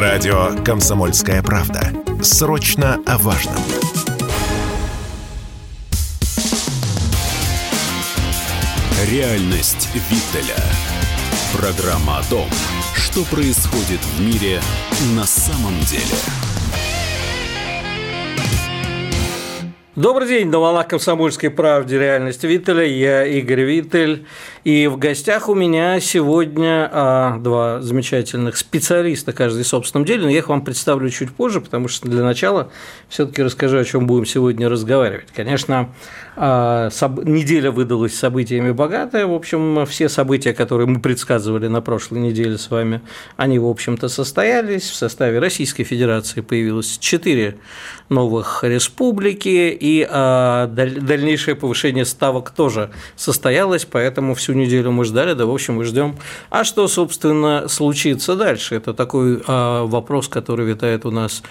Радио «Комсомольская правда». Срочно о важном. Реальность Виттеля. Программа о том, что происходит в мире на самом деле. Добрый день, на волнах комсомольской правды реальность Виттеля. Я Игорь Виттель. И в гостях у меня сегодня а, два замечательных специалиста, каждый в собственном деле, но я их вам представлю чуть позже, потому что для начала все-таки расскажу, о чем будем сегодня разговаривать. Конечно, а, неделя выдалась событиями богатая. В общем, все события, которые мы предсказывали на прошлой неделе с вами, они, в общем-то, состоялись. В составе Российской Федерации появилось четыре новых республики, и а, дальнейшее повышение ставок тоже состоялось, поэтому всю неделю мы ждали, да, в общем, мы ждем. А что, собственно, случится дальше? Это такой а, вопрос, который витает у нас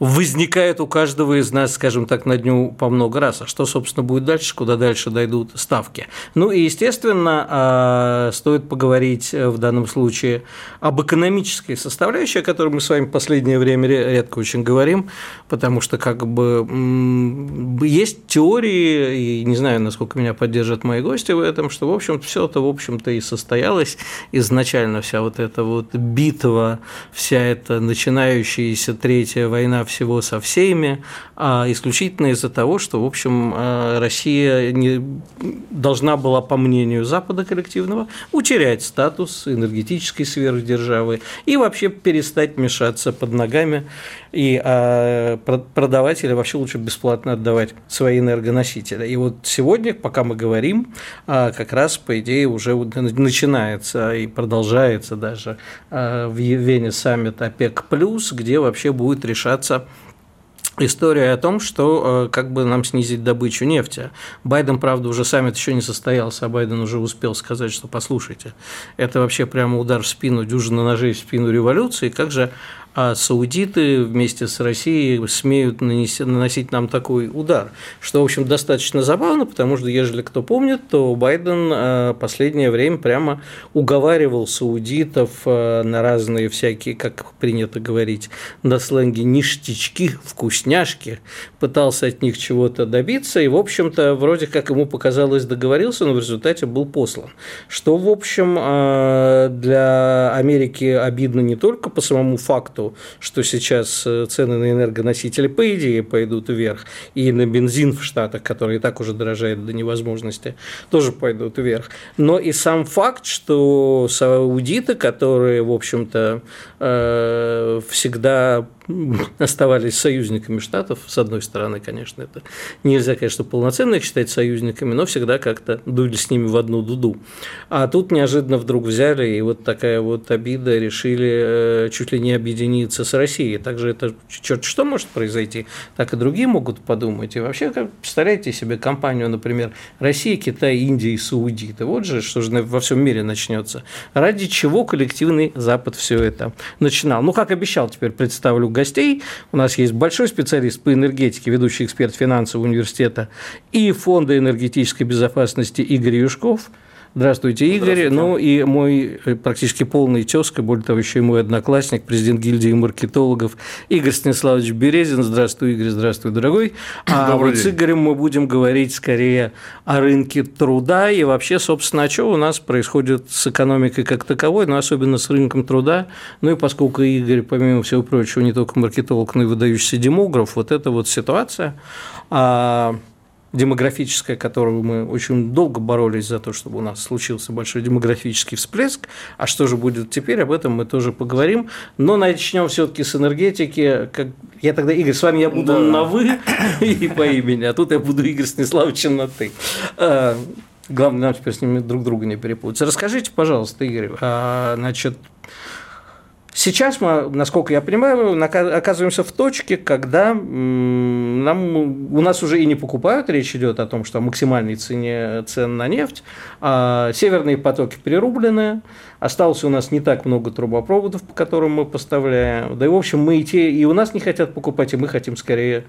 возникает у каждого из нас, скажем так, на дню по много раз. А что, собственно, будет дальше, куда дальше дойдут ставки? Ну и, естественно, а, стоит поговорить в данном случае об экономической составляющей, о которой мы с вами в последнее время редко очень говорим, потому что как бы есть теории, и не знаю, насколько меня поддержат мои гости в этом, что, в общем, все это, в общем-то, и состоялось изначально, вся вот эта вот битва, вся эта начинающаяся третья война всего со всеми, а исключительно из-за того, что, в общем, а, Россия не должна была, по мнению Запада коллективного, утерять статус энергетической сверхдержавы и вообще перестать мешаться под ногами и а, продавать или вообще лучше бесплатно отдавать свои энергоносители. И вот сегодня, пока мы говорим, а, как раз, по идее, уже начинается и продолжается даже в Вене саммит ОПЕК+, где вообще будет решаться история о том, что э, как бы нам снизить добычу нефти. Байден, правда, уже саммит еще не состоялся, а Байден уже успел сказать, что послушайте, это вообще прямо удар в спину, дюжина ножей в спину революции, как же а саудиты вместе с Россией смеют нанести, наносить нам такой удар, что, в общем, достаточно забавно, потому что, ежели кто помнит, то Байден э, последнее время прямо уговаривал саудитов э, на разные всякие, как принято говорить на сленге, ништячки, вкусняшки, пытался от них чего-то добиться, и, в общем-то, вроде как ему показалось договорился, но в результате был послан. Что, в общем, э, для Америки обидно не только по самому факту, факту, что сейчас э, цены на энергоносители, по идее, пойдут вверх, и на бензин в Штатах, который и так уже дорожает до невозможности, тоже пойдут вверх. Но и сам факт, что саудиты, которые, в общем-то, э, всегда оставались союзниками Штатов, с одной стороны, конечно, это нельзя, конечно, полноценно их считать союзниками, но всегда как-то дули с ними в одну дуду. А тут неожиданно вдруг взяли, и вот такая вот обида, решили э, чуть ли не объединиться с Россией. Также это черт что может произойти, так и другие могут подумать. И вообще, как, представляете себе компанию, например, Россия, Китай, Индия и Саудиты. Вот же, что же во всем мире начнется. Ради чего коллективный Запад все это начинал. Ну, как обещал, теперь представлю гостей. У нас есть большой специалист по энергетике, ведущий эксперт финансового университета и Фонда энергетической безопасности Игорь Юшков – Здравствуйте, Игорь. Здравствуйте. Ну и мой э, практически полный тезка, более того, еще и мой одноклассник, президент гильдии маркетологов Игорь Станиславович Березин. Здравствуй, Игорь. Здравствуй, дорогой. А Добрый вот день. с Игорем мы будем говорить скорее о рынке труда и вообще, собственно, что у нас происходит с экономикой как таковой, но особенно с рынком труда. Ну и поскольку Игорь, помимо всего прочего, не только маркетолог, но и выдающийся демограф, вот эта вот ситуация а, демографическая, которую мы очень долго боролись за то, чтобы у нас случился большой демографический всплеск. А что же будет теперь, об этом мы тоже поговорим. Но начнем все-таки с энергетики. Как... Я тогда, Игорь, с вами я буду да. на «вы» и по имени, а тут я буду Игорь Станиславович на «ты». А, главное, нам теперь с ними друг друга не перепутать. Расскажите, пожалуйста, Игорь, а, значит, Сейчас мы, насколько я понимаю, оказываемся в точке, когда нам, у нас уже и не покупают, речь идет о том, что о максимальной цене цен на нефть, а северные потоки перерублены, Осталось у нас не так много трубопроводов, по которым мы поставляем. Да и, в общем, мы и те, и у нас не хотят покупать, и мы хотим скорее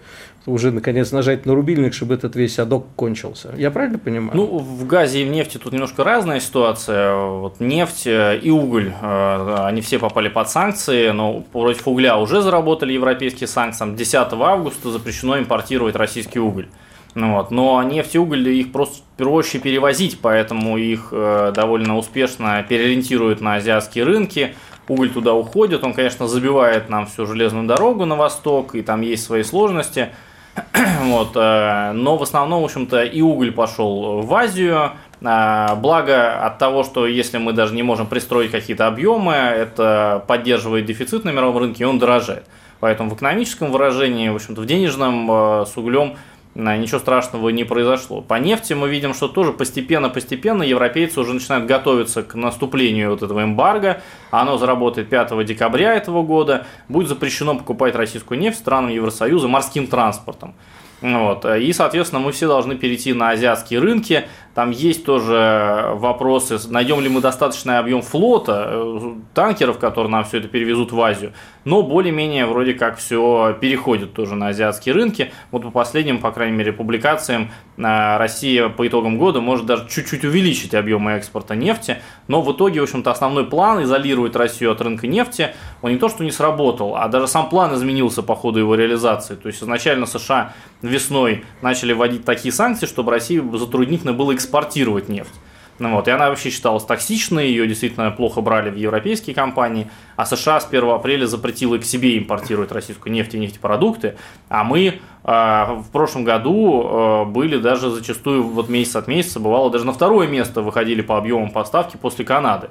уже, наконец, нажать на рубильник, чтобы этот весь адок кончился. Я правильно понимаю? Ну, в газе и в нефти тут немножко разная ситуация. Вот нефть э, и уголь, э, они все попали под санкции, но против угля уже заработали европейские санкции. 10 августа запрещено импортировать российский уголь. Ну, вот. Но нефть и уголь их просто проще перевозить, поэтому их э, довольно успешно переориентируют на азиатские рынки. Уголь туда уходит, он, конечно, забивает нам всю железную дорогу на восток, и там есть свои сложности. вот, э, но в основном, в общем-то, и уголь пошел в Азию. Э, благо от того, что если мы даже не можем пристроить какие-то объемы, это поддерживает дефицит на мировом рынке, и он дорожает. Поэтому в экономическом выражении, в общем-то, в денежном э, с углем ничего страшного не произошло. По нефти мы видим, что тоже постепенно-постепенно европейцы уже начинают готовиться к наступлению вот этого эмбарго. Оно заработает 5 декабря этого года. Будет запрещено покупать российскую нефть странам Евросоюза морским транспортом. Вот. И, соответственно, мы все должны перейти на азиатские рынки. Там есть тоже вопросы, найдем ли мы достаточный объем флота, э, танкеров, которые нам все это перевезут в Азию. Но более-менее вроде как все переходит тоже на азиатские рынки. Вот по последним, по крайней мере, публикациям, э, Россия по итогам года может даже чуть-чуть увеличить объемы экспорта нефти. Но в итоге, в общем-то, основной план изолировать Россию от рынка нефти, он не то, что не сработал, а даже сам план изменился по ходу его реализации. То есть изначально США весной начали вводить такие санкции, чтобы России затруднительно было экспортировать нефть. Ну вот, и она вообще считалась токсичной, ее действительно плохо брали в европейские компании, а США с 1 апреля запретила к себе импортировать российскую нефть и нефтепродукты, а мы э, в прошлом году э, были даже зачастую вот месяц от месяца, бывало даже на второе место выходили по объемам поставки после Канады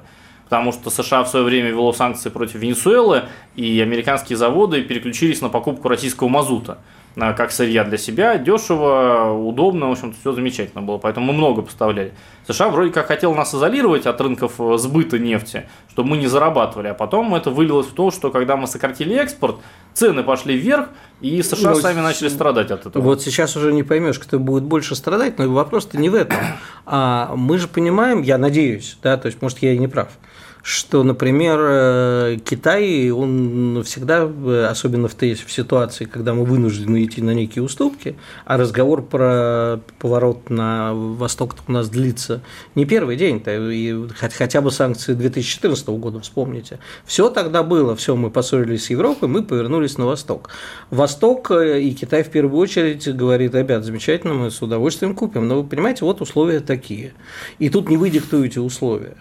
потому что США в свое время вело санкции против Венесуэлы, и американские заводы переключились на покупку российского мазута как сырья для себя, дешево, удобно, в общем-то, все замечательно было, поэтому мы много поставляли. США вроде как хотел нас изолировать от рынков э, сбыта нефти, чтобы мы не зарабатывали, а потом это вылилось в то, что когда мы сократили экспорт, цены пошли вверх, и США вот, сами начали страдать от этого. Вот сейчас уже не поймешь, кто будет больше страдать, но вопрос-то не в этом. А мы же понимаем, я надеюсь, да, то есть, может, я и не прав, что, например, э, Китай, он всегда, э, особенно в, в ситуации, когда мы вынуждены идти на некие уступки, а разговор про поворот на восток у нас длится не первый день, и хотя бы санкции 2014 года вспомните. Все тогда было, все, мы поссорились с Европой, мы повернулись на восток. Восток э, и Китай в первую очередь говорит, ребят, замечательно, мы с удовольствием купим, но вы понимаете, вот условия такие. И тут не вы диктуете условия.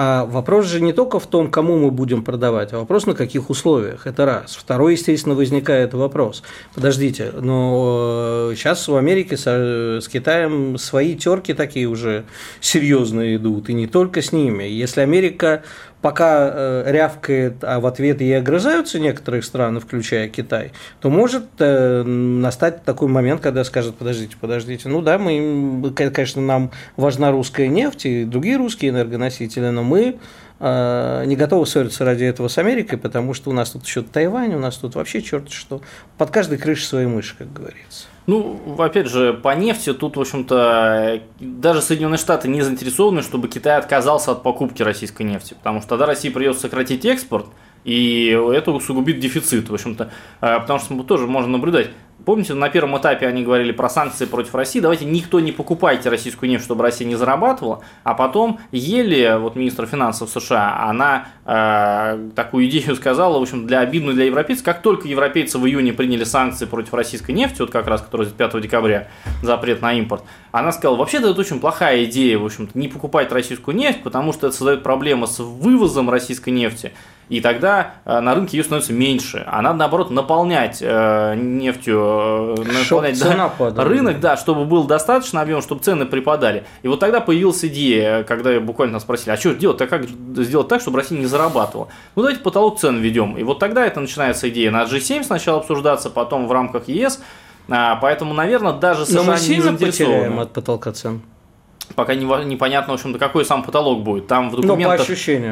А вопрос же не только в том, кому мы будем продавать, а вопрос на каких условиях. Это раз. Второй, естественно, возникает вопрос. Подождите, но сейчас в Америке с, с Китаем свои терки такие уже серьезные идут, и не только с ними. Если Америка пока э, рявкает, а в ответ и огрызаются некоторые страны, включая Китай, то может э, настать такой момент, когда скажут, подождите, подождите, ну да, мы, конечно, нам важна русская нефть и другие русские энергоносители, но мы не готовы ссориться ради этого с Америкой, потому что у нас тут еще Тайвань, у нас тут вообще черт что. Под каждой крышей своей мыши, как говорится. Ну, опять же, по нефти тут, в общем-то, даже Соединенные Штаты не заинтересованы, чтобы Китай отказался от покупки российской нефти, потому что тогда России придется сократить экспорт, и это усугубит дефицит, в общем-то, э, потому что тоже можно наблюдать. Помните, на первом этапе они говорили про санкции против России, давайте никто не покупайте российскую нефть, чтобы Россия не зарабатывала, а потом еле, вот министр финансов США, она э, такую идею сказала, в общем, для обидную для европейцев, как только европейцы в июне приняли санкции против российской нефти, вот как раз, которая 5 декабря, запрет на импорт, она сказала, вообще-то это очень плохая идея, в общем-то, не покупать российскую нефть, потому что это создает проблемы с вывозом российской нефти, и тогда э, на рынке ее становится меньше. А надо, наоборот, наполнять э, нефтью, э, наполнять да, рынок, да, чтобы был достаточно объем, чтобы цены припадали. И вот тогда появилась идея, когда буквально нас спросили, а что делать, а как сделать так, чтобы Россия не зарабатывала? Ну, давайте потолок цен введем. И вот тогда это начинается идея на G7 сначала обсуждаться, потом в рамках ЕС. А, поэтому, наверное, даже США Но мы сильно не потеряем от потолка цен пока не, непонятно, в общем-то, какой сам потолок будет. Там в ну, документах,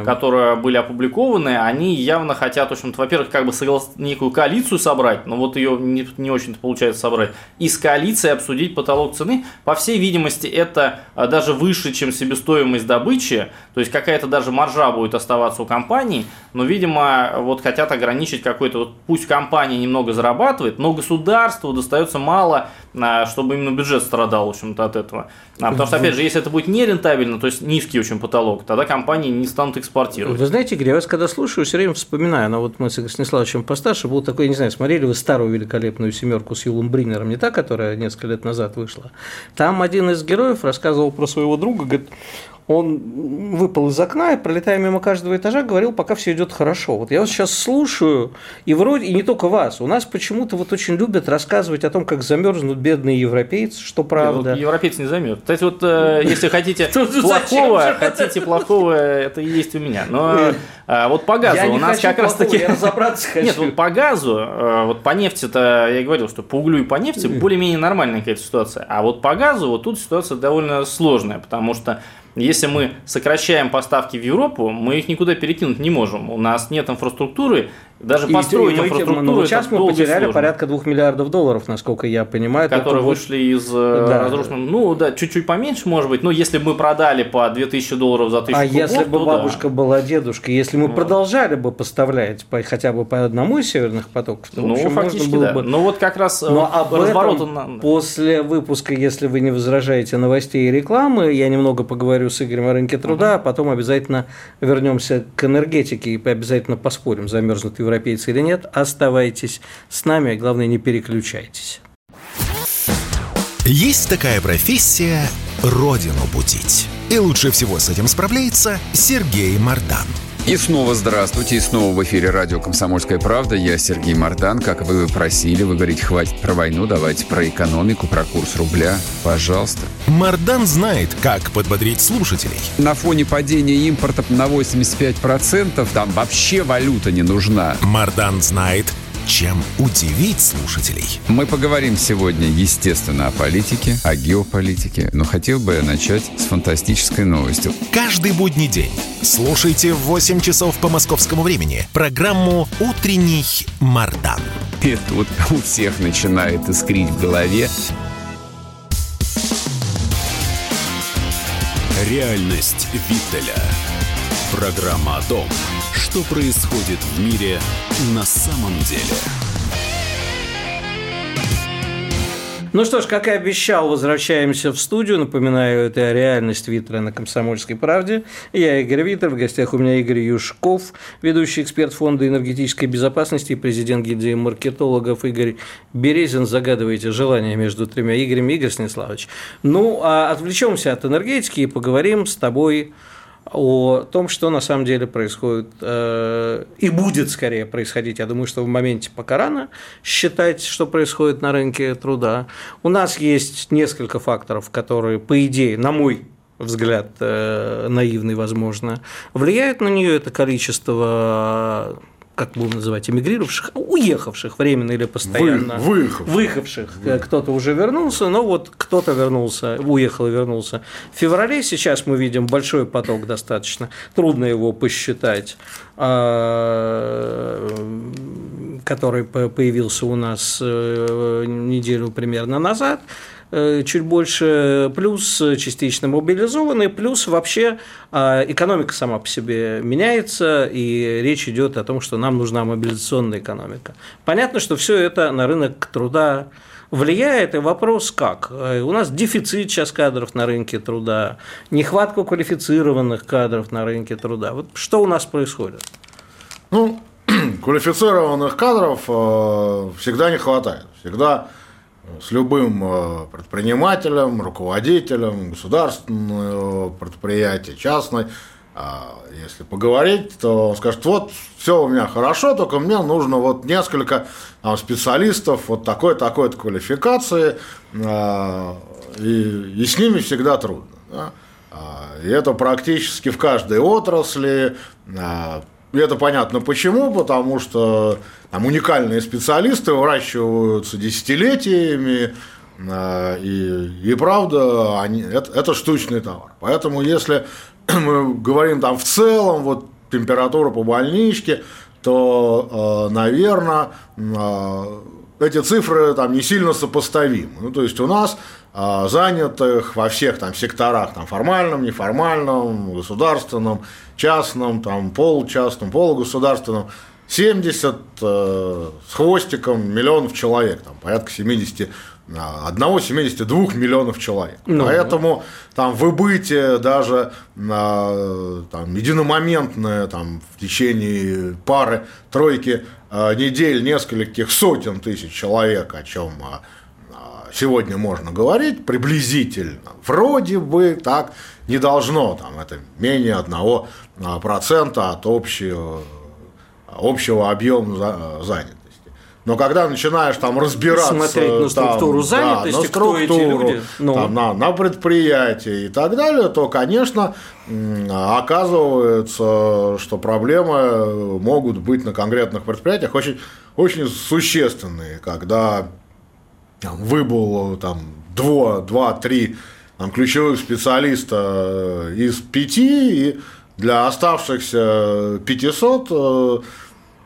которые были опубликованы, они явно хотят, в общем-то, во-первых, как бы соглас... некую коалицию собрать, но вот ее не, не очень-то получается собрать, и с коалицией обсудить потолок цены. По всей видимости, это а, даже выше, чем себестоимость добычи, то есть какая-то даже маржа будет оставаться у компании, но, видимо, вот хотят ограничить какой-то, вот пусть компания немного зарабатывает, но государству достается мало а, чтобы именно бюджет страдал, в общем-то, от этого. А, потому что, опять же, если это будет нерентабельно, то есть низкий очень потолок, тогда компании не станут экспортировать. Вы знаете, Игорь, я вас когда слушаю, все время вспоминаю, но вот мы с Игорем Станиславовичем постарше, был такой, не знаю, смотрели вы старую великолепную семерку с Юлом Бринером, не та, которая несколько лет назад вышла. Там один из героев рассказывал про своего друга, говорит, он выпал из окна и, пролетая мимо каждого этажа, говорил, пока все идет хорошо. Вот я вот сейчас слушаю, и вроде, и не только вас, у нас почему-то вот очень любят рассказывать о том, как замерзнут бедные европейцы, что правда. Нет, европейцы не замерзнут. Кстати, вот э, если хотите плохого, хотите плохого, это и есть у меня. Но э, вот по газу у нас как раз таки... разобраться хочу. Нет, вот по газу, э, вот по нефти-то, я говорил, что по углю и по нефти более-менее нормальная какая-то ситуация. А вот по газу, вот тут ситуация довольно сложная, потому что если мы сокращаем поставки в Европу, мы их никуда перекинуть не можем. У нас нет инфраструктуры, даже построить и мы, инфраструктуру ну, сейчас мы потеряли порядка 2 миллиардов долларов, насколько я понимаю. Которые вышли из э, да. разрушенного. Ну да, чуть-чуть поменьше, может быть. Но если бы мы продали по 2000 долларов за 1000 А кубов, если бы бабушка да. была дедушка, если мы вот. продолжали бы поставлять по, хотя бы по одному из северных потоков, то, ну, общем, фактически, было да. бы... Ну вот как раз Но об разворот этом, на... после выпуска, если вы не возражаете новостей и рекламы, я немного поговорю с Игорем о рынке труда, угу. а потом обязательно вернемся к энергетике и обязательно поспорим, замерзнут европейцы или нет, оставайтесь с нами, а главное, не переключайтесь. Есть такая профессия – родину будить. И лучше всего с этим справляется Сергей Мардан – и снова здравствуйте, и снова в эфире радио «Комсомольская правда». Я Сергей Мардан. Как вы просили, вы говорите, хватит про войну, давайте про экономику, про курс рубля. Пожалуйста. Мардан знает, как подбодрить слушателей. На фоне падения импорта на 85% там вообще валюта не нужна. Мардан знает, чем удивить слушателей. Мы поговорим сегодня, естественно, о политике, о геополитике, но хотел бы я начать с фантастической новостью. Каждый будний день слушайте в 8 часов по московскому времени программу «Утренний Мардан». И тут у всех начинает искрить в голове. Реальность Виттеля. Программа о том, что происходит в мире на самом деле. Ну что ж, как и обещал, возвращаемся в студию. Напоминаю, это реальность Витра на «Комсомольской правде». Я Игорь Витер, в гостях у меня Игорь Юшков, ведущий эксперт Фонда энергетической безопасности и президент гильдии маркетологов Игорь Березин. Загадываете желание между тремя Игорями. Игорь Станиславович. Ну, а отвлечемся от энергетики и поговорим с тобой том, что на самом деле происходит э, и будет скорее происходить. Я думаю, что в моменте пока рано считать, что происходит на рынке труда. У нас есть несколько факторов, которые, по идее, на мой взгляд, э, наивный, возможно, влияют на нее. Это количество как будем называть, эмигрировавших, уехавших временно или постоянно. Вы, выехавших. Выехавших. Вы. Кто-то уже вернулся, но вот кто-то вернулся, уехал и вернулся. В феврале сейчас мы видим большой поток достаточно, трудно его посчитать, а, который появился у нас э, неделю примерно назад. Э, чуть больше, плюс частично мобилизованные, плюс вообще а, экономика сама по себе меняется, и речь идет о том, что нам нужна мобилизационная экономика. Понятно, что все это на рынок труда влияет, и вопрос как. Э, у нас дефицит сейчас кадров на рынке труда, нехватка квалифицированных кадров на рынке труда. Вот что у нас происходит? Ну, квалифицированных кадров э, всегда не хватает. Всегда с любым э, предпринимателем, руководителем государственного предприятия, частной, а если поговорить, то он скажет, вот все у меня хорошо, только мне нужно вот несколько там, специалистов вот такой такой квалификации, а, и, и с ними всегда трудно. Да? А, и это практически в каждой отрасли. И это понятно почему, потому что там уникальные специалисты выращиваются десятилетиями, э, и, и правда, они, это, это штучный товар. Поэтому если мы говорим там в целом, вот температура по больничке, то, э, наверное, э, эти цифры там не сильно сопоставимы. Ну, то есть у нас занятых во всех там секторах, там формальном, неформальном, государственном, частном, там получастном, полугосударственном, 70 э, с хвостиком миллионов человек, там порядка 70 одного 72 миллионов человек. Ну, Поэтому там выбытие даже на там, единомоментное там, в течение пары, тройки э, недель нескольких сотен тысяч человек, о чем э, сегодня можно говорить, приблизительно. Вроде бы так не должно, там, это менее одного процента от общего, общего объема занятости. Но когда начинаешь там разбираться... Смотреть на структуру там, занятости, да, на структуру, кто эти люди, ну. там, на, на предприятие и так далее, то, конечно, оказывается, что проблемы могут быть на конкретных предприятиях очень, очень существенные, когда там, выбыл там, 2-3 там, ключевых специалиста из пяти, и для оставшихся 500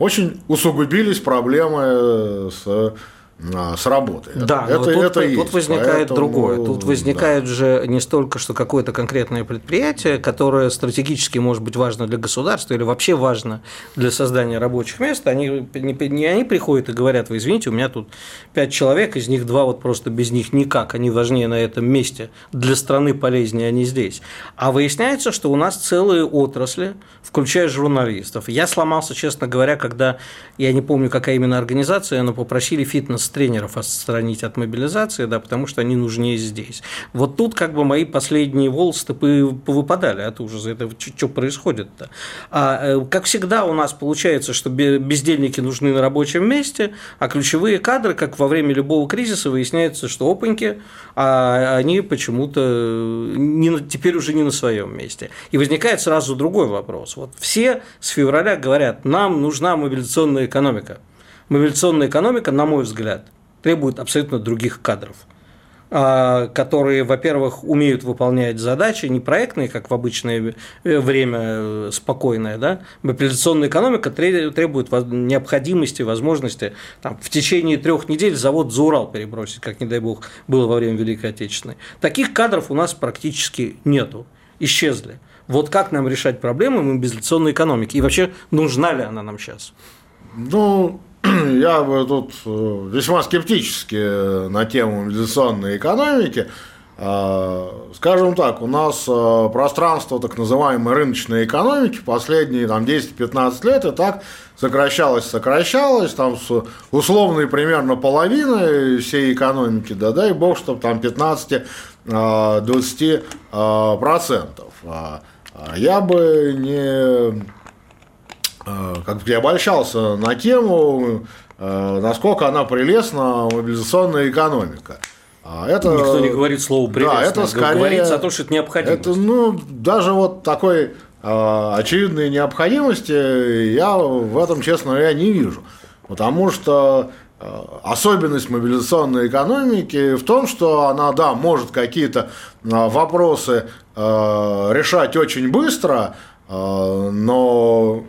очень усугубились проблемы с а, с работы. Да, это, но тут, это тут есть, возникает поэтому, другое. Тут возникает да. же не столько, что какое-то конкретное предприятие, которое стратегически может быть важно для государства или вообще важно для создания рабочих мест, они не, не они приходят и говорят, вы извините, у меня тут пять человек, из них два вот просто без них никак, они важнее на этом месте, для страны полезнее они здесь. А выясняется, что у нас целые отрасли, включая журналистов. Я сломался, честно говоря, когда, я не помню, какая именно организация, но попросили фитнес тренеров отстранить от мобилизации, да, потому что они нужнее здесь. Вот тут как бы мои последние волосы повыпадали от ужаса. Это что происходит-то? А, э, как всегда у нас получается, что бездельники нужны на рабочем месте, а ключевые кадры, как во время любого кризиса, выясняется, что опаньки, а они почему-то не, теперь уже не на своем месте. И возникает сразу другой вопрос. Вот все с февраля говорят, нам нужна мобилизационная экономика – мобилизационная экономика, на мой взгляд, требует абсолютно других кадров а, которые, во-первых, умеют выполнять задачи, не проектные, как в обычное э, время э, спокойное, да, мобилизационная экономика требует необходимости, возможности там, в течение трех недель завод за Урал перебросить, как, не дай бог, было во время Великой Отечественной. Таких кадров у нас практически нету, исчезли. Вот как нам решать проблемы мобилизационной экономики? И вообще, нужна ли она нам сейчас? Ну, я бы тут э, весьма скептически э, на тему мобилизационной экономики. Э, скажем так, у нас пространство так называемой рыночной экономики последние там, 10-15 лет и так сокращалось, сокращалось, там с условной примерно половиной всей экономики, да дай бог, чтобы там 15-20 процентов. А, а я бы не Э, как бы я обольщался на тему, э, насколько она прелестна, мобилизационная экономика. А это, Никто не говорит слово прелестно, да, это скорее, говорится о том, что это необходимо. Это, ну, даже вот такой э, очевидной необходимости я в этом, честно говоря, не вижу. Потому что э, особенность мобилизационной экономики в том, что она, да, может какие-то э, вопросы э, решать очень быстро, э, но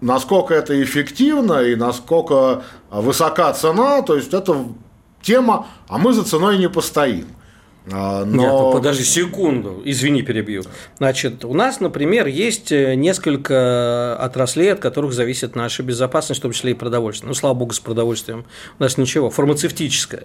насколько это эффективно и насколько высока цена, то есть это тема, а мы за ценой не постоим. А, но... Нет, ну подожди секунду, извини, перебью. Значит, у нас, например, есть э, несколько отраслей, от которых зависит наша безопасность, в том числе и продовольствие. Ну, слава богу, с продовольствием у нас ничего. Фармацевтическая.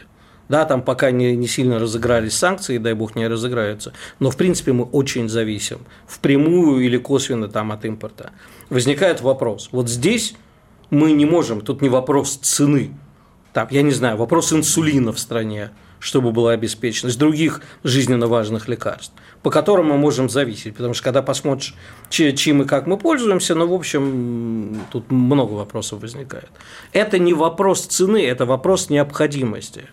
Да, там пока не, не сильно разыгрались санкции, дай бог не разыграются, но в принципе мы очень зависим, впрямую или косвенно там от импорта возникает вопрос. Вот здесь мы не можем, тут не вопрос цены, там, я не знаю, вопрос инсулина в стране, чтобы была обеспеченность других жизненно важных лекарств, по которым мы можем зависеть. Потому что когда посмотришь, чем и как мы пользуемся, ну, в общем, тут много вопросов возникает. Это не вопрос цены, это вопрос необходимости.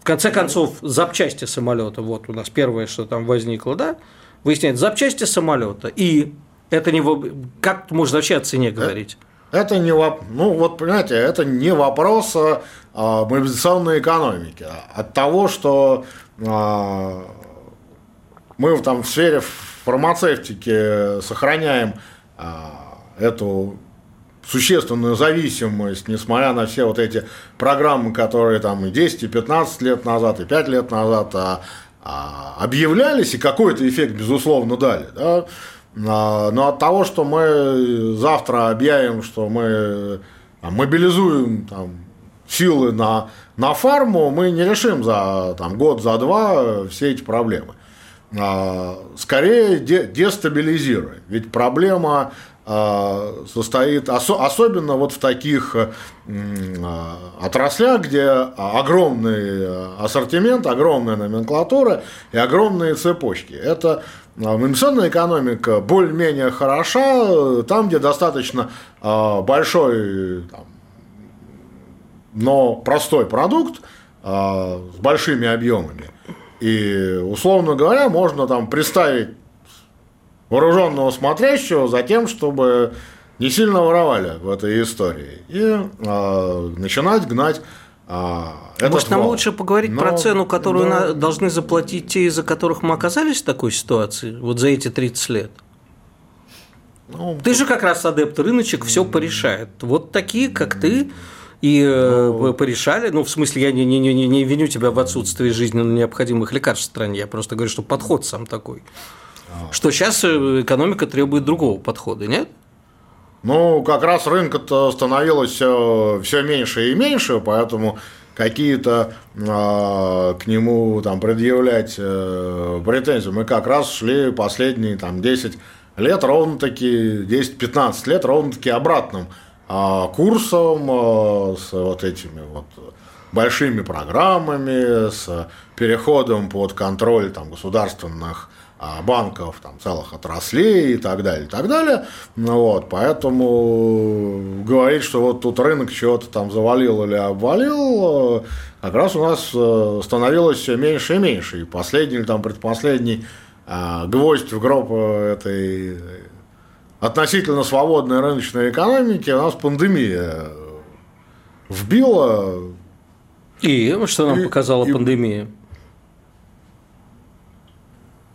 В конце концов, запчасти самолета, вот у нас первое, что там возникло, да, выясняется, запчасти самолета и это не как можно вообще о цене э, говорить? Это не воп... ну вот понимаете, это не вопрос а, а мобилизационной экономики, от того, что а, мы там в сфере фармацевтики сохраняем а, эту существенную зависимость, несмотря на все вот эти программы, которые там и 10, и 15 лет назад, и 5 лет назад а, а, объявлялись, и какой-то эффект, безусловно, дали. Да? Но от того, что мы завтра объявим, что мы там, мобилизуем там, силы на, на фарму, мы не решим за там, год, за два все эти проблемы. А, скорее де, дестабилизируем. Ведь проблема а, состоит особенно вот в таких а, отраслях, где огромный ассортимент, огромная номенклатура и огромные цепочки. Это инвестиционная экономика более-менее хороша там, где достаточно большой, но простой продукт с большими объемами. И, условно говоря, можно там представить вооруженного смотрящего за тем, чтобы не сильно воровали в этой истории. И э, начинать гнать э, этот Может, нам вал. лучше поговорить Но- про цену, которую на- должны заплатить те, из-за которых мы оказались в такой ситуации, вот за эти 30 лет? Ну, Ты же как раз адепт рыночек, все порешает. Вот такие, как ты, и э, порешали. Ну, в смысле, я не, не, не, не виню тебя в отсутствии жизненно необходимых лекарств в стране. Я просто говорю, что подход сам такой. Что сейчас экономика требует другого подхода, нет? Ну, как раз рынка-то становилось все, все меньше и меньше, поэтому какие-то а, к нему там предъявлять э, претензии. Мы как раз шли последние там 10 лет ровно-таки, 10-15 лет ровно-таки обратным а, курсом а, с вот этими вот большими программами, с переходом под контроль там, государственных банков, там, целых отраслей и так далее, и так далее. Ну, вот, поэтому говорить, что вот тут рынок чего-то там завалил или обвалил, э, как раз у нас э, становилось все меньше и меньше. И последний или там предпоследний а, гвоздь в гроб э, этой относительно свободной рыночной экономики у нас пандемия вбила. И что нам И- показала и- пандемия?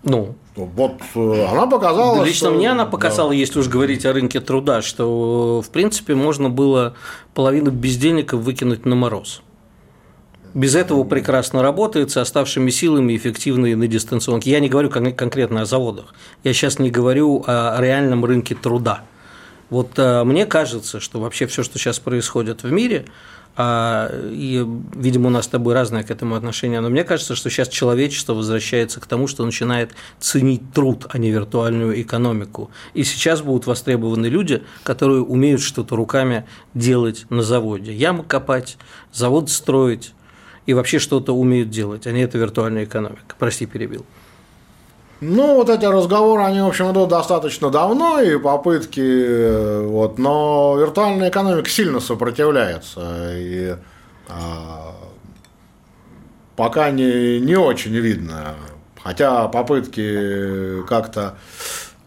Ну, Вот э, она показала, Лично что- мне она да. показала, если уж говорить о рынке труда, что в принципе можно было половину бездельников выкинуть на мороз. Без этого прекрасно работает, с оставшими силами эффективно и на дистанционке. Я не говорю кон- конкретно о заводах. Я сейчас не говорю о реальном рынке труда. Вот э, мне кажется, что вообще все, что сейчас происходит в мире, и, видимо, у нас с тобой разное к этому отношение, но мне кажется, что сейчас человечество возвращается к тому, что начинает ценить труд, а не виртуальную экономику. И сейчас будут востребованы люди, которые умеют что-то руками делать на заводе. Ямы копать, завод строить и вообще что-то умеют делать, а не это виртуальная экономика. Прости, перебил. Ну, вот эти разговоры, они, в общем, идут достаточно давно, и попытки, э, вот, но виртуальная экономика сильно сопротивляется, и а, пока не, не очень видно, хотя попытки как-то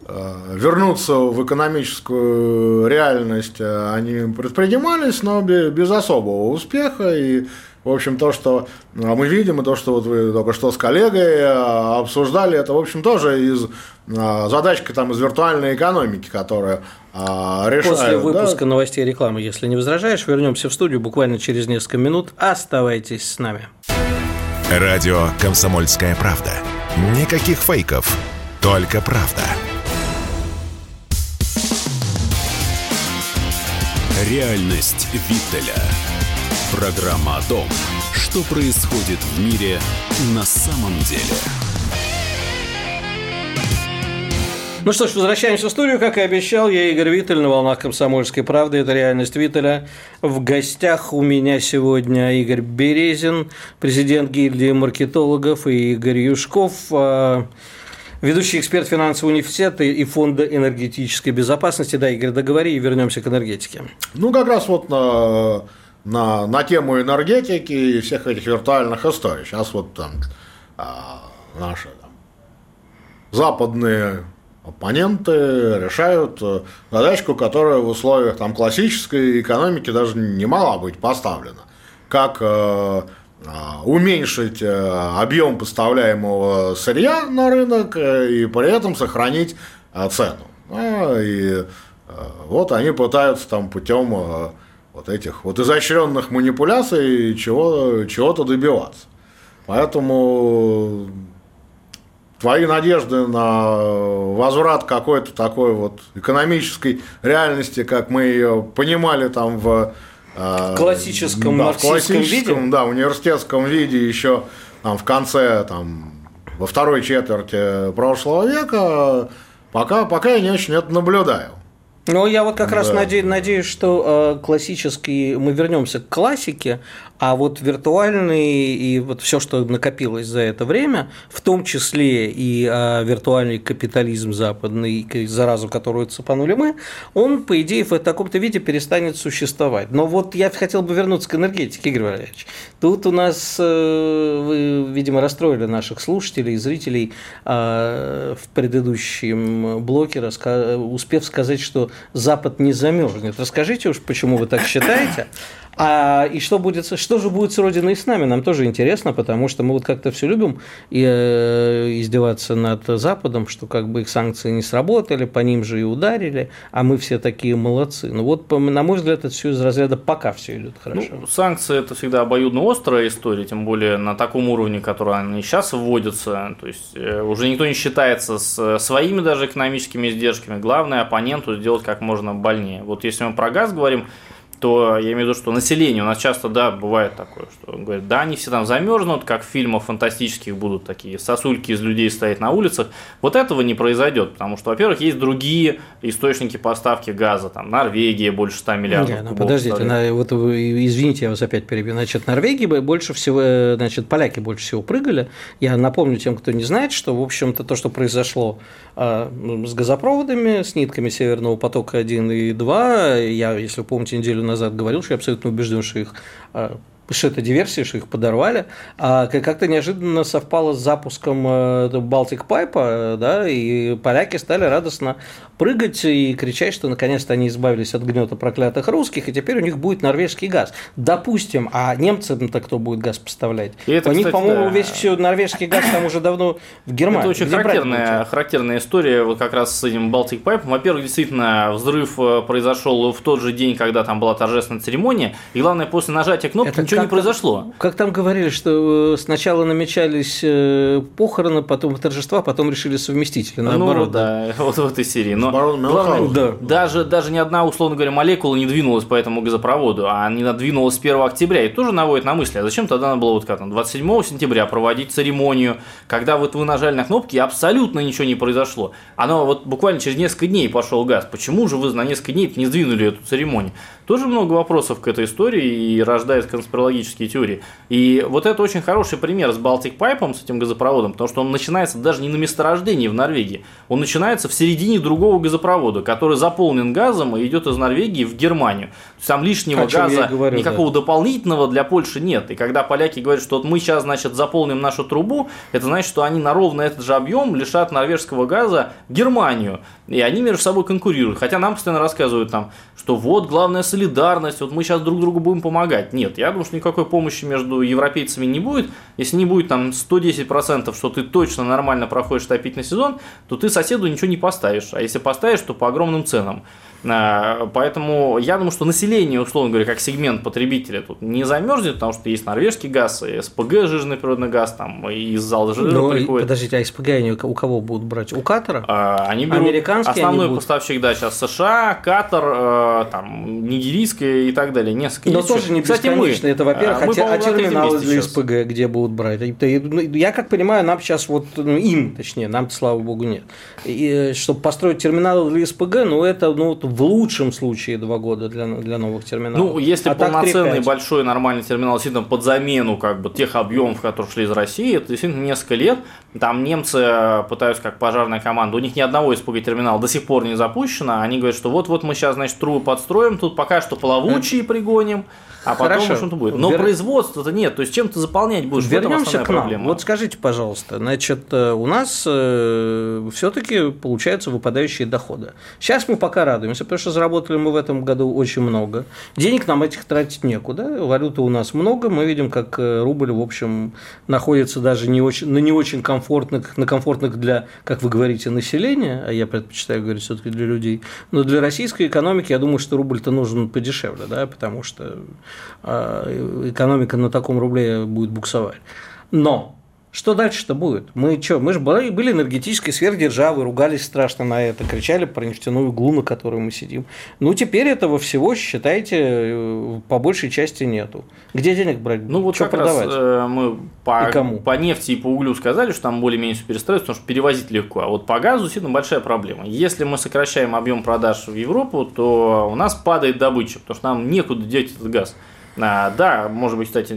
э, вернуться в экономическую реальность, э, они предпринимались, но бе- без особого успеха, и в общем, то, что э, мы видим, и то, что вот вы только что с коллегой э, обсуждали, это, в общем, тоже из э, задачка там из виртуальной экономики, которая э, решает. После да. выпуска новостей и рекламы, если не возражаешь, вернемся в студию буквально через несколько минут. Оставайтесь с нами. Радио «Комсомольская правда». Никаких фейков, только правда. Реальность Виттеля. Программа о том, что происходит в мире на самом деле. Ну что ж, возвращаемся в студию. Как и обещал, я Игорь Виттель на волнах «Комсомольской правды». Это «Реальность Виттеля». В гостях у меня сегодня Игорь Березин, президент гильдии маркетологов, и Игорь Юшков, а, ведущий эксперт финансового университета и фонда энергетической безопасности. Да, Игорь, договори и вернемся к энергетике. Ну, как раз вот на, на, на тему энергетики и всех этих виртуальных историй. Сейчас вот там а, наши там, западные оппоненты решают э, задачку, которая в условиях там, классической экономики даже не могла быть поставлена. Как э, а, уменьшить э, объем поставляемого сырья на рынок э, и при этом сохранить цену. А, И вот они пытаются там путем вот этих вот изощренных манипуляций чего, чего-то добиваться. Поэтому твои надежды на возврат какой-то такой вот экономической реальности, как мы ее понимали там в э, В классическом да, в классическом, виде? да, университетском виде еще там, в конце, там, во второй четверти прошлого века, пока, пока я не очень это наблюдаю. Ну, я вот как раз Да. наде- надеюсь, что э, классический, мы вернемся к классике, а вот виртуальный и вот все, что накопилось за это время, в том числе и э, виртуальный капитализм западный, и заразу, которую цепанули мы, он, по идее, в таком-то виде перестанет существовать. Но вот я хотел бы вернуться к энергетике, Игорь Валерьевич. Тут у нас, э, вы, видимо, расстроили наших слушателей и зрителей э, в предыдущем блоке, успев сказать, что Запад не замерзнет. Расскажите уж, почему вы так считаете. А и что будет, что же будет с Родиной и с нами? Нам тоже интересно, потому что мы вот как-то все любим и, э, издеваться над Западом, что как бы их санкции не сработали, по ним же и ударили, а мы все такие молодцы. Ну вот, по- на мой взгляд, это все из разряда пока все идет хорошо. Ну, санкции это всегда обоюдно острая история, тем более на таком уровне, который они сейчас вводятся. То есть э, уже никто не считается с э, своими даже экономическими издержками. Главное оппоненту сделать как можно больнее. Вот если мы про газ говорим, то я имею в виду, что население у нас часто, да, бывает такое, что говорят, да, они все там замерзнут, как в фильмах фантастических будут такие сосульки из людей стоять на улицах. Вот этого не произойдет, потому что, во-первых, есть другие источники поставки газа, там Норвегия больше 100 миллиардов Не, ну, кубов подождите, на- вот вы- извините, я вас опять перебью. Значит, Норвегии больше всего, э, значит, поляки больше всего прыгали. Я напомню тем, кто не знает, что, в общем-то, то, что произошло э, с газопроводами, с нитками Северного потока 1 и 2, я, если вы помните, неделю назад говорил, что я абсолютно убежден, что их э, что это диверсия, что их подорвали, а как- как-то неожиданно совпало с запуском Балтик Пайпа, да, и поляки стали радостно прыгать и кричать, что наконец-то они избавились от гнета проклятых русских, и теперь у них будет норвежский газ. Допустим, а немцам-то кто будет газ поставлять? И это, у них, по-моему, да. весь все норвежский газ там уже давно в Германии. Это очень Где характерная, характерная история вот как раз с этим Baltic Pipe. Во-первых, действительно, взрыв э, произошел в тот же день, когда там была торжественная церемония. И главное, после нажатия кнопки Это ничего не как- произошло. Как там говорили, что э, сначала намечались э, похороны, потом торжества, потом решили совместить, или наоборот. ну, да, вот в этой серии. Но главное. Да. даже, даже ни одна, условно говоря, молекула не двинулась по этому газопроводу, а не надвинулась с 1 октября. И тоже наводит на мысли, а зачем тогда надо было вот как там 27 сентября проводить церемонию, когда вот вы нажали на кнопки, и абсолютно ничего не произошло. Оно вот буквально через несколько дней пошел газ. Почему же вы на несколько дней не сдвинули эту церемонию? Тоже много вопросов к этой истории и рождает конспирологические теории. И вот это очень хороший пример с Baltic Pipe, с этим газопроводом, потому что он начинается даже не на месторождении в Норвегии, он начинается в середине другого газопровода, который заполнен газом и идет из Норвегии в Германию. То есть там лишнего О газа, говорю, никакого дополнительного для Польши нет. И когда поляки говорят, что вот мы сейчас, значит, заполним нашу трубу, это значит, что они на ровно этот же объем лишат норвежского газа Германию. И они между собой конкурируют. Хотя нам постоянно рассказывают там, что вот главная солидарность, вот мы сейчас друг другу будем помогать. Нет, я думаю, что никакой помощи между европейцами не будет. Если не будет там 110%, что ты точно нормально проходишь отопительный сезон, то ты соседу ничего не поставишь. А если поставишь, то по огромным ценам. А, Поэтому я думаю, что население, условно говоря, как сегмент потребителя тут не замерзнет, потому что есть норвежский газ, и СПГ, жирный природный газ, там, и из Алжира Ну, и, приходит. подождите, а СПГ они у кого будут брать? У Катара? А, Они берут Американские основной они будут? поставщик, да, сейчас США, Катар, э, там, нигерийская и так далее. Несколько Но тоже не Кстати, мы. это во-первых, А, а, мы, а третьем терминалы для сейчас. СПГ где будут брать? Ну, Я как понимаю, нам сейчас вот, ну, им, точнее, нам слава богу, нет. И, чтобы построить терминалы для СПГ, ну, это ну, в лучшем случае два года для, для новых терминалов. Ну, если А полноценный 3-5. большой нормальный терминал действительно под замену как бы тех объемов, которые шли из России, это действительно несколько лет. Там немцы пытаются как пожарная команда, у них ни одного СПГ терминала до сих пор не запущено. Они говорят, что вот-вот мы сейчас, значит, трубы подстроим, тут пока что плавучие пригоним, а потом Хорошо. что-то будет. Но Вер- производства-то нет, то есть чем ты заполнять будешь? Вернемся к нам. проблема. Вот скажите, пожалуйста, значит, э, у нас все-таки получаются выпадающие доходы. Сейчас мы пока радуемся, потому что заработали мы в этом году очень много. Денег нам этих тратить некуда, валюты у нас много, мы видим, как э, рубль, в общем, находится даже не очень, на не очень комфортных, на комфортных для, как вы говорите, населения, а я предпочитаю говорить все-таки для людей, но для российской экономики, я думаю, что рубль-то нужен подешевле, да, потому что э, экономика на таком рубле будет буксовать. Но Что дальше-то будет? Мы что, мы же были, были энергетической сверхдержавой, ругались страшно на это, кричали про нефтяную иглу, на которой мы сидим. Ну, теперь этого всего, считайте, э, по большей части нету. Где денег брать? Ну, вот что как продавать? раз э, мы по, И кому? по нефти и по углю сказали, что там более-менее все перестроится, потому что перевозить легко. А вот по газу сильно большая проблема. Если мы сокращаем объем продаж в Европу, то у нас падает добыча, потому что нам некуда деть этот газ. А, да, может быть, кстати,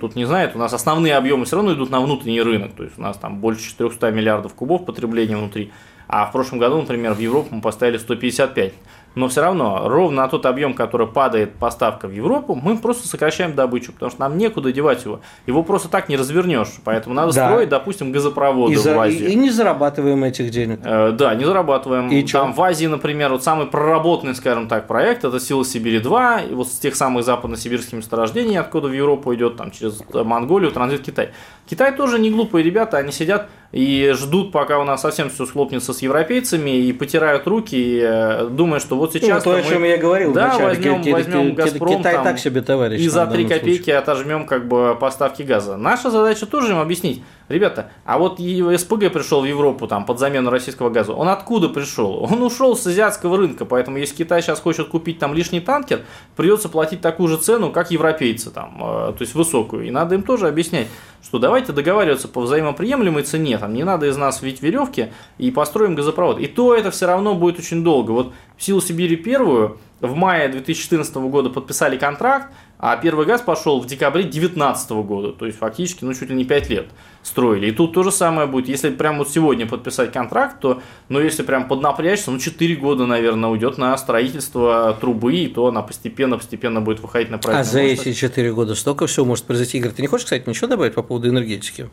тут не знает, у нас основные объемы все равно идут на внутренний рынок, то есть у нас там больше 400 миллиардов кубов потребления внутри, а в прошлом году, например, в Европу мы поставили 155. Но все равно, ровно на тот объем, который падает поставка в Европу, мы просто сокращаем добычу, потому что нам некуда девать его. Его просто так не развернешь. Поэтому надо Да. строить, допустим, газопроводы и, в Азию. и- и не зарабатываем этих денег. Э, Да, не зарабатываем. И чё? Там в Азии, например, вот самый проработанный, скажем так, проект это Сила Сибири-2, и вот с тех самых западно-сибирских месторождений, откуда в Европу идет, там через э, Монголию, транзит Китай. Китай тоже не глупые ребята, они сидят и ждут, пока у нас совсем все схлопнется с европейцами, и потирают руки, и э, думают, что вот сейчас Ну, то, о чем я говорил да, вначале. возьмем, Ки- возьмем ки- Газпром, Китай там, так себе товарищ. и за 3 данном копейки случае. отожмем как бы поставки газа. Наша задача тоже им объяснить. Ребята, а вот СПГ пришел в Европу там под замену российского газа. Он откуда пришел? Он ушел с азиатского рынка, поэтому если Китай сейчас хочет купить там лишний танкер, придется платить такую же цену, как европейцы там, э, то есть высокую. И надо им тоже объяснять, что давайте договариваться по взаимоприемлемой цене, там не надо из нас вить веревки и построим газопровод. И то это все равно будет очень долго. Вот в силу Сибири первую в мае 2014 года подписали контракт, а первый газ пошел в декабре 2019 года, то есть фактически, ну, чуть ли не 5 лет строили. И тут то же самое будет. Если прямо вот сегодня подписать контракт, то, ну, если прям поднапрячься, ну, 4 года, наверное, уйдет на строительство трубы, и то она постепенно-постепенно будет выходить на А правильный за курс. эти 4 года столько всего может произойти. Игорь, ты не хочешь, кстати, ничего добавить по поводу энергетики?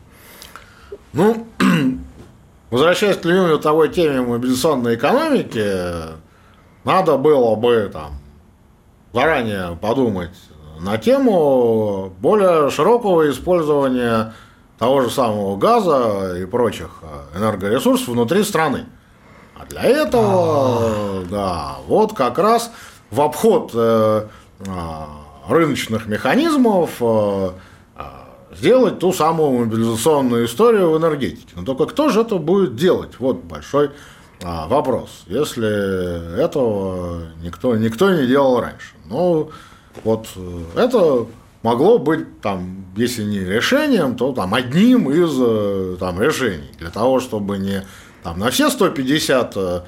Ну, возвращаясь к любимой того теме мобилизационной экономики, надо было бы там заранее подумать на тему более широкого использования того же самого газа и прочих э, энергоресурсов внутри страны. А для этого, да, вот как раз в обход э, а, рыночных механизмов э, а, сделать ту самую мобилизационную историю в энергетике. Но только кто же это будет делать? Вот большой а, вопрос. Если этого никто, никто не делал раньше. Ну, вот э, это могло быть там, если не решением, то там одним из э, там, решений для того, чтобы не там, на все 150 э,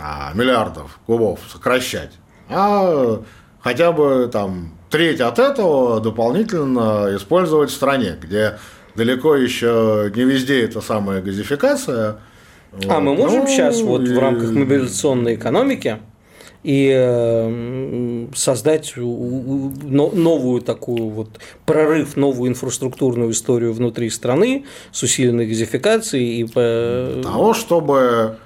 а, миллиардов кубов сокращать, а хотя бы там треть от этого дополнительно использовать в стране, где далеко еще не везде эта самая газификация. А Вот. мы можем Ну, сейчас вот в и- рамках мобилизационной экономики и э, м, создать новую такую вот прорыв, новую инфраструктурную историю внутри страны с усиленной газификацией и. Для того, чтобы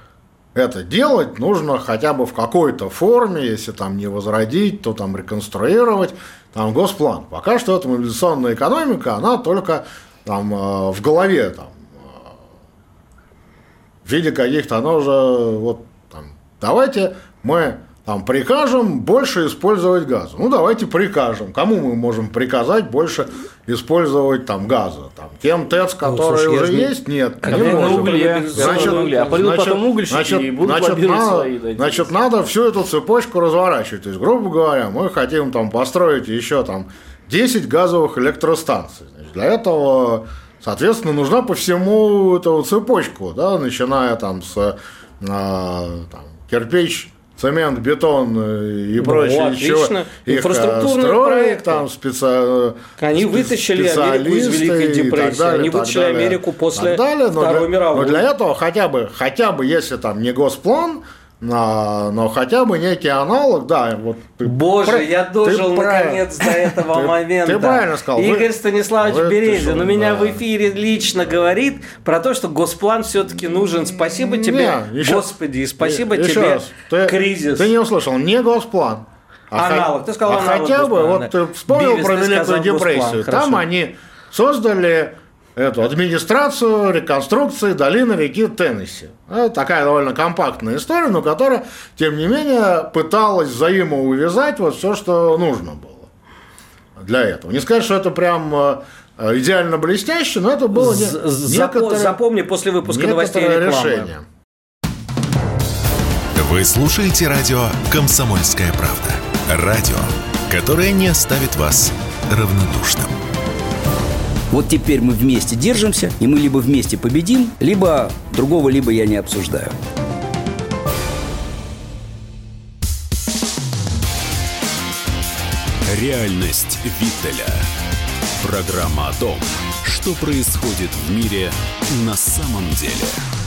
это делать, нужно хотя бы в какой-то форме, если там не возродить, то там реконструировать, там госплан. Пока что эта мобилизационная экономика, она только там э, в голове там э, в виде каких-то, оно уже вот там, давайте мы там прикажем больше использовать газа. Ну, давайте прикажем. Кому мы можем приказать больше использовать там газа? Там, тем ТЭЦ, которые слушай, я уже не- есть? Нет, Когда не можем. угле, Значит, на угле. А значит, потом угольщики значит, и будут значит, надо, свои, значит, надо всю эту цепочку разворачивать. То есть, грубо говоря, мы хотим там построить еще там 10 газовых электростанций. Значит, для этого, соответственно, нужна по всему эту цепочку, да, начиная там с а, там, кирпич, цемент, бетон э, и Ну, прочее. отлично. их, Инфраструктурные строят, проекты. там специ... Они спе- вытащили Америку из Великой депрессии, далее, они вытащили далее, Америку после далее. Но Второй для- мировой. Но для этого хотя бы, хотя бы, если там не госплан, а, но хотя бы некий аналог, да, вот ты Боже, про- я ты дожил правильно- наконец до этого Ты- момента. ты правильно сказал. Вы- Игорь Станиславович вы- ты Березин у меня да. в эфире лично говорит про то, что госплан все-таки нужен. Спасибо тебе, Не, еще- Господи, и спасибо тебе, раз. Ты- кризис. Ты не услышал, не госплан. а Аналог. Ты сказал а аналог хотя бы, вот ты вспомнил Бивис, про ты Великую госплан, депрессию. хорошо. Там они создали эту администрацию реконструкции долины реки Теннесси. Это такая довольно компактная история, но которая, тем не менее, пыталась взаимоувязать вот все, что нужно было для этого. Не сказать, что это прям э, идеально блестяще, но это было не, некоторое, Запомни после выпуска новостей решение. Вы слушаете радио «Комсомольская правда». Радио, которое не оставит вас равнодушным. Вот теперь мы вместе держимся, и мы либо вместе победим, либо другого, либо я не обсуждаю. Реальность Виттеля. Программа о том, что происходит в мире на самом деле.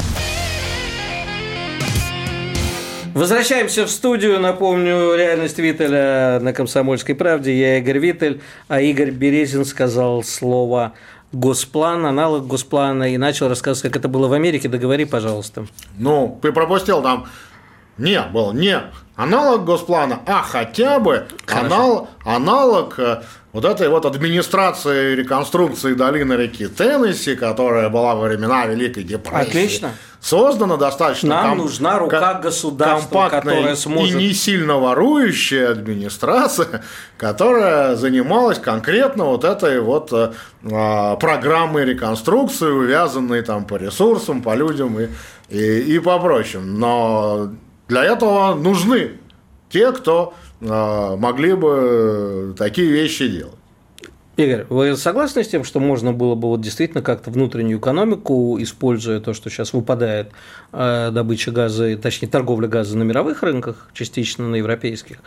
Возвращаемся в студию. Напомню, реальность Виттеля на «Комсомольской правде». Я Игорь Виттель, а Игорь Березин сказал слово госплан, аналог госплана, и начал рассказывать, как это было в Америке. Договори, пожалуйста. Ну, ты пропустил там не был не аналог госплана, а хотя бы анал, аналог э, вот этой вот администрации реконструкции долины реки Теннесси, которая была во времена Великой депрессии. Отлично. Создана достаточно Нам ком- нужна рука государства, которая сможет... и не сильно ворующая администрация, которая занималась конкретно вот этой вот э, а, программой реконструкции, увязанной там по ресурсам, по людям и, и, и по прочим. Но для этого нужны те, кто могли бы такие вещи делать. Игорь, вы согласны с тем, что можно было бы вот действительно как-то внутреннюю экономику, используя то, что сейчас выпадает э, добыча газа, точнее торговля газа на мировых рынках, частично на европейских,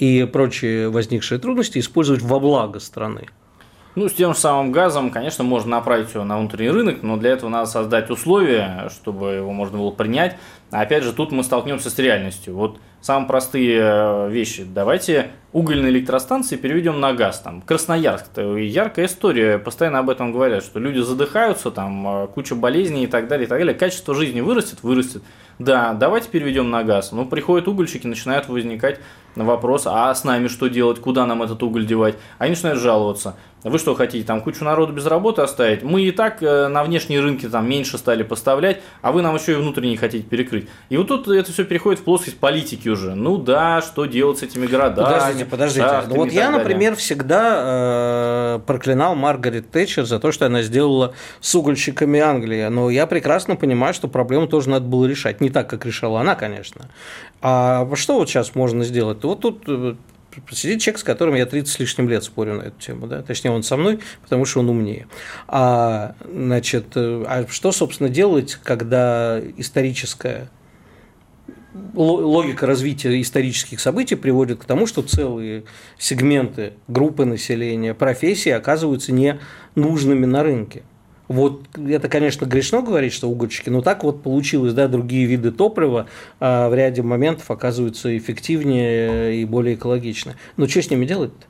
и прочие возникшие трудности, использовать во благо страны? Ну, с тем же самым газом, конечно, можно направить его на внутренний рынок, но для этого надо создать условия, чтобы его можно было принять. А опять же, тут мы столкнемся с реальностью. Вот самые простые э, вещи. Давайте угольные электростанции переведем на газ. Там, Красноярск, это яркая история, постоянно об этом говорят, что люди задыхаются, там э, куча болезней и так далее, и так далее. Качество жизни вырастет, вырастет. Да, давайте переведем на газ. Но приходят угольщики, начинают возникать вопрос, а с нами что делать, куда нам этот уголь девать? Они начинают жаловаться. Вы что хотите, там кучу народу без работы оставить? Мы и так э, на внешние рынки там меньше стали поставлять, а вы нам еще и внутренние хотите перекрыть. И вот тут это все переходит в плоскость политики уже. Ну да, что делать с этими городами? Подождите, подождите. Ну, вот я, например, всегда э, проклинал Маргарет Тэтчер за то, что она сделала с угольщиками Англии. Но я прекрасно понимаю, что проблему тоже надо было решать. Не так, как решала она, конечно. А что вот сейчас можно сделать? Вот тут э, сидит человек, с которым я 30 с лишним лет спорю на эту тему, да, точнее, он со мной, потому что он умнее. А, значит, э, а что, собственно, делать, когда историческая логика развития исторических событий приводит к тому, что целые сегменты группы населения, профессии оказываются не нужными на рынке. Вот это, конечно, грешно говорить, что угольщики, но так вот получилось, да, другие виды топлива а, в ряде моментов оказываются эффективнее и более экологичны. Но что с ними делать-то?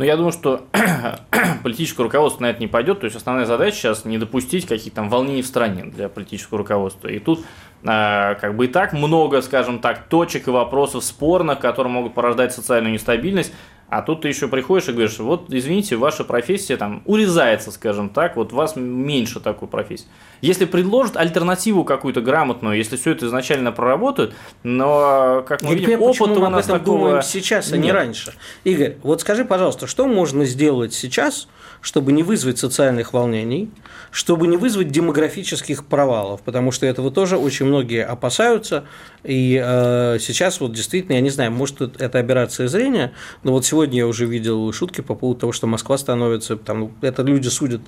Ну, я думаю, что политическое руководство на это не пойдет. То есть основная задача сейчас не допустить каких-то там волнений в стране для политического руководства. И тут э, как бы и так много, скажем так, точек и вопросов спорных, которые могут порождать социальную нестабильность. А тут ты еще приходишь и говоришь, вот, извините, ваша профессия там урезается, скажем так, вот у вас меньше такой профессии. Если предложат альтернативу какую-то грамотную, если все это изначально проработают, но, как мы Игорь, видим, опыт у нас такого... сейчас, а не раньше. Игорь, вот скажи, пожалуйста, что можно сделать сейчас, чтобы не вызвать социальных волнений, чтобы не вызвать демографических провалов, потому что этого тоже очень многие опасаются. И э, сейчас вот действительно, я не знаю, может это операция зрения, но вот сегодня я уже видел шутки по поводу того, что Москва становится, там, ну, это люди судят,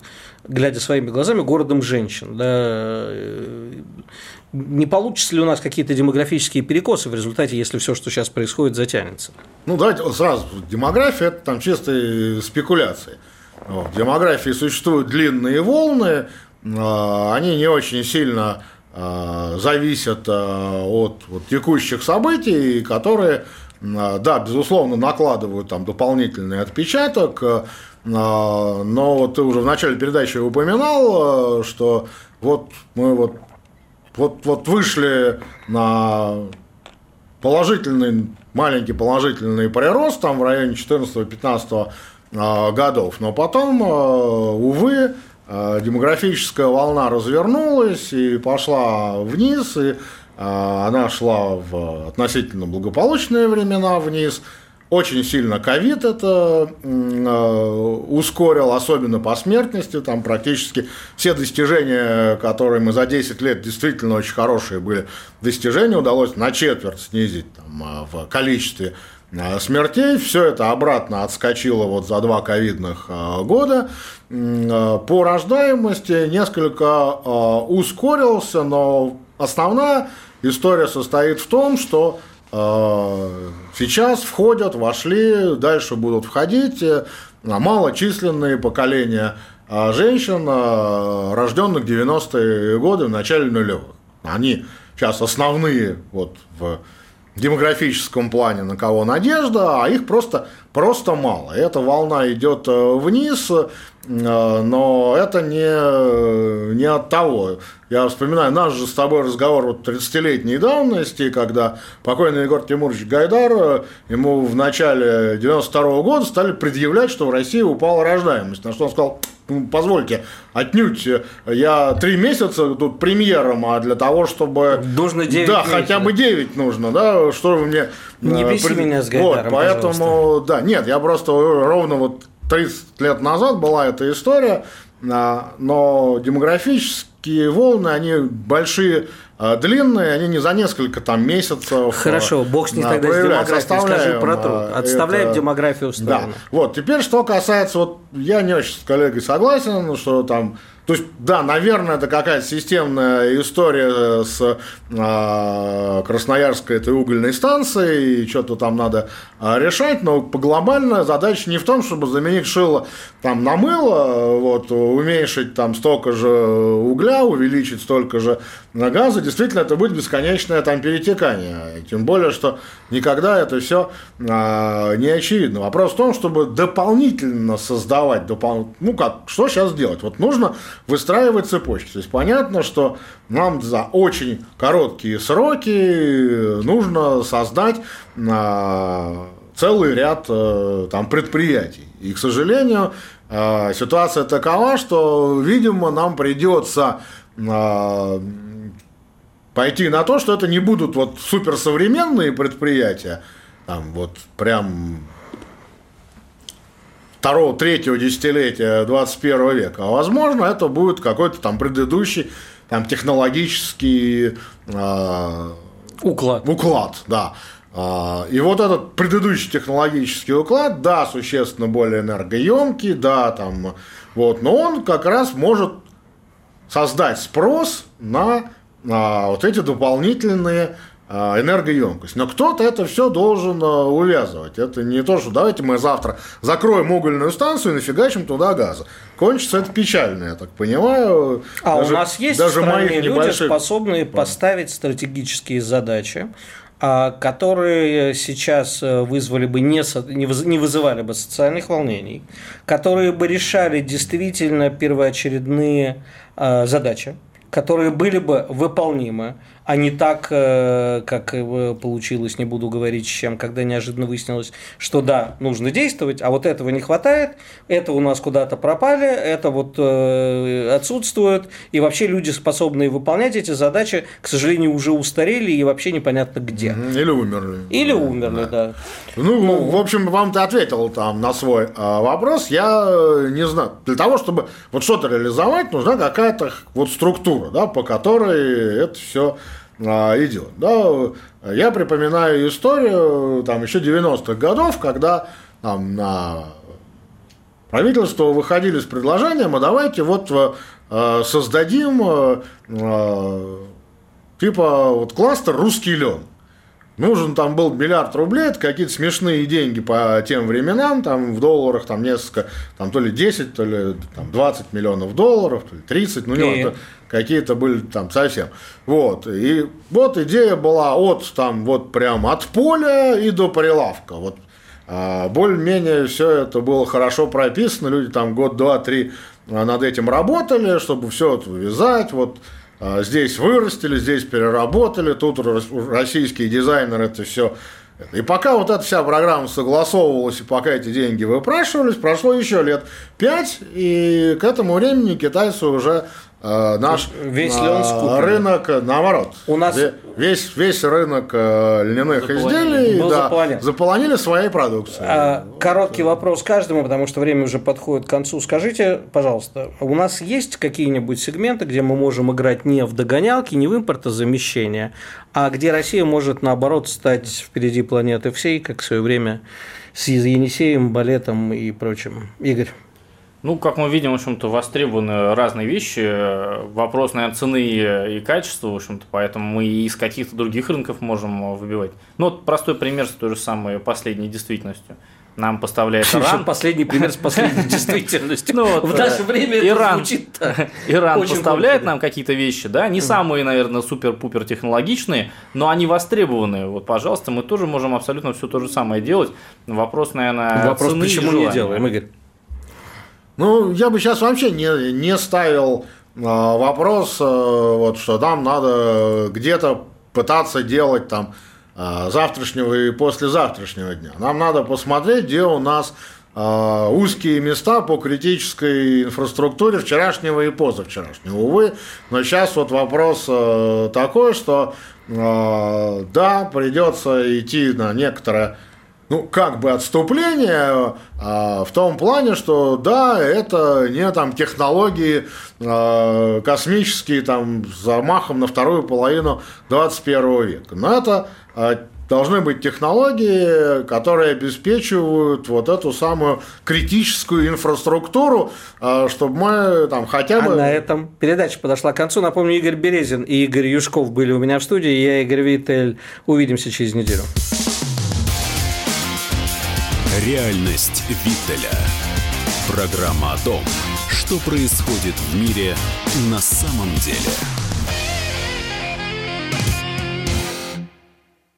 глядя своими глазами, городом женщин. Да, э, не получится ли у нас какие-то демографические перекосы в результате, если все, что сейчас происходит, затянется? Ну, давайте сразу. Демография – это там чистые спекуляции. В демографии существуют длинные волны, а, они не очень сильно а, зависят а, от вот, текущих событий, которые, да, безусловно, накладывают там дополнительный отпечаток, но вот ты уже в начале передачи упоминал, что вот мы вот, вот, вот вышли на положительный, маленький положительный прирост там в районе 14-15 а, годов. Но потом, а, увы, а, демографическая волна развернулась и пошла вниз, и она шла в относительно благополучные времена вниз. очень сильно ковид это ускорил, особенно по смертности. Там практически все достижения, которые мы за 10 лет действительно очень хорошие были достижения, удалось на четверть снизить там, в количестве смертей. Все это обратно отскочило вот за два ковидных года. По рождаемости несколько ускорился, но основная история состоит в том, что сейчас входят, вошли, дальше будут входить э, малочисленные поколения женщин, рожденных в 90-е годы, в начале нулевых. Они сейчас основные вот в демографическом плане, на кого надежда, а их просто, просто мало. Эта волна идет вниз, но это не, не от того. Я вспоминаю наш же с тобой разговор вот 30-летней давности, когда покойный Егор Тимурович Гайдар, ему в начале 92 -го года стали предъявлять, что в России упала рождаемость. На что он сказал, «Ну, позвольте, отнюдь, я три месяца тут премьером, а для того, чтобы... Нужно 9 Да, месяцев. хотя бы 9 нужно, да, что вы мне... Не э, беси пред- меня с Гайдаром, Вот, поэтому, пожалуйста. да, нет, я просто ровно вот 30 лет назад была эта история, а, но демографические волны, они большие, длинные, они не за несколько там месяцев. Хорошо, а, бог с ней а, тогда с демографией. Скажи про труд. а, Отставляем это- демографию в Да. сторону. Вот, теперь, что касается, вот я не очень с коллегой согласен, что там то есть, да, наверное, это какая-то системная история с а, Красноярской этой угольной станцией, и что-то там надо а, решать, но глобальная задача не в том, чтобы заменить шило там, на мыло, вот, уменьшить там столько же угля, увеличить столько же газа, действительно, это будет бесконечное там перетекание. Тем более, что никогда это все не очевидно. Вопрос в том, чтобы дополнительно создавать, допол- ну как, что сейчас делать? Вот нужно выстраивать цепочки. То есть понятно, что нам за очень короткие сроки нужно создать а, целый ряд э, там, предприятий. И, к сожалению, э, ситуация такова, что, видимо, нам придется а, пойти на то, что это не будут вот суперсовременные предприятия, там вот прям второго, третьего десятилетия 21 века, а возможно это будет какой-то там предыдущий там технологический э, Уклад. уклад, да. А, И вот этот предыдущий технологический уклад, да, существенно более энергоемкий, да, там, вот, но он как раз может создать спрос на, на вот эти дополнительные а, энергоемкость. Но кто-то это все должен а, увязывать. Это не то, что давайте мы завтра закроем угольную станцию и нафигачим туда газа. Кончится это печально, я так понимаю. А Даже- у нас есть даже в стране люди, небольших- способные поставить стратегические задачи, а, которые сейчас э, вызвали бы не, не выз- не вызывали бы социальных волнений, которые бы решали действительно первоочередные а, задачи, которые были бы выполнимы, а не так, э, как э, получилось, не буду говорить с чем, когда неожиданно выяснилось, что да, нужно действовать, а вот этого не хватает, это у нас куда-то пропали, это вот э, отсутствует, и вообще люди, способные выполнять эти задачи, к сожалению, уже устарели и вообще непонятно где. Или умерли. Или умерли, да. Ну, в общем, вам ты ответил там на свой а, вопрос. Я не знаю. Для того, чтобы вот что-то реализовать, нужна какая-то вот структура, да, по которой это все идет. Да. Я припоминаю историю там еще 90-х годов, когда там на правительство выходили с предложением, а давайте вот э, создадим э, э, типа вот кластер русский лен. Нужен там был миллиард рублей, это какие-то смешные деньги по тем временам, там в долларах там несколько, там то ли 10, то ли там, 20 миллионов долларов, то ли 30, ну не это какие-то были там совсем. Вот, и вот идея была от там вот прям от поля и до прилавка, вот а, более-менее все это было хорошо прописано, люди там год, два, три а, над этим работали, чтобы все это вывязать, вот а, здесь вырастили, здесь переработали, тут рос- российские дизайнеры это все. И пока вот эта вся программа согласовывалась, и пока эти деньги выпрашивались, прошло еще лет пять, и к этому времени китайцы уже наш Весь скуплен? рынок, наоборот, У нас- ве- весь, весь рынок э, льняных Заполонили. изделий да, заполонен. заполонили своей продукцией. А, Короткий вопрос каждому, потому что время уже подходит к концу. Скажите, пожалуйста, у нас есть какие-нибудь сегменты, где мы можем играть не в догонялки, не в импортозамещение, а где Россия может, наоборот, стать впереди планеты всей, как в свое время с Енисеем, балетом и прочим? Игорь. Ну, как мы видим, в общем-то, востребованы разные вещи. Вопрос, наверное, цены и качества, в общем-то, поэтому мы и из каких-то других рынков можем выбивать. Ну, вот простой пример с той же самой последней действительностью. Нам поставляет Еще Иран. последний пример с последней действительностью. Ну, вот, в наше э, время это Иран, звучит Иран очень поставляет да. нам какие-то вещи, да, не самые, наверное, супер-пупер технологичные, но они востребованы. Вот, пожалуйста, мы тоже можем абсолютно все то же самое делать. Вопрос, наверное, Вопрос, цены и почему не делаем, Игорь? Ну, я бы сейчас вообще не, не ставил э, вопрос, э, вот, что нам надо где-то пытаться делать там э, завтрашнего и послезавтрашнего дня. Нам надо посмотреть, где у нас э, узкие места по критической инфраструктуре вчерашнего и позавчерашнего. Увы, но сейчас вот вопрос э, такой, что э, да, придется идти на некоторое ну, как бы отступление а, в том плане, что да, это не там технологии а, космические там с замахом на вторую половину 21 века. Но это а, должны быть технологии, которые обеспечивают вот эту самую критическую инфраструктуру, а, чтобы мы там хотя А бы... на этом передача подошла к концу. Напомню, Игорь Березин и Игорь Юшков были у меня в студии. Я Игорь Виттель. Увидимся через неделю. Реальность Виттеля. Программа о том, что происходит в мире на самом деле.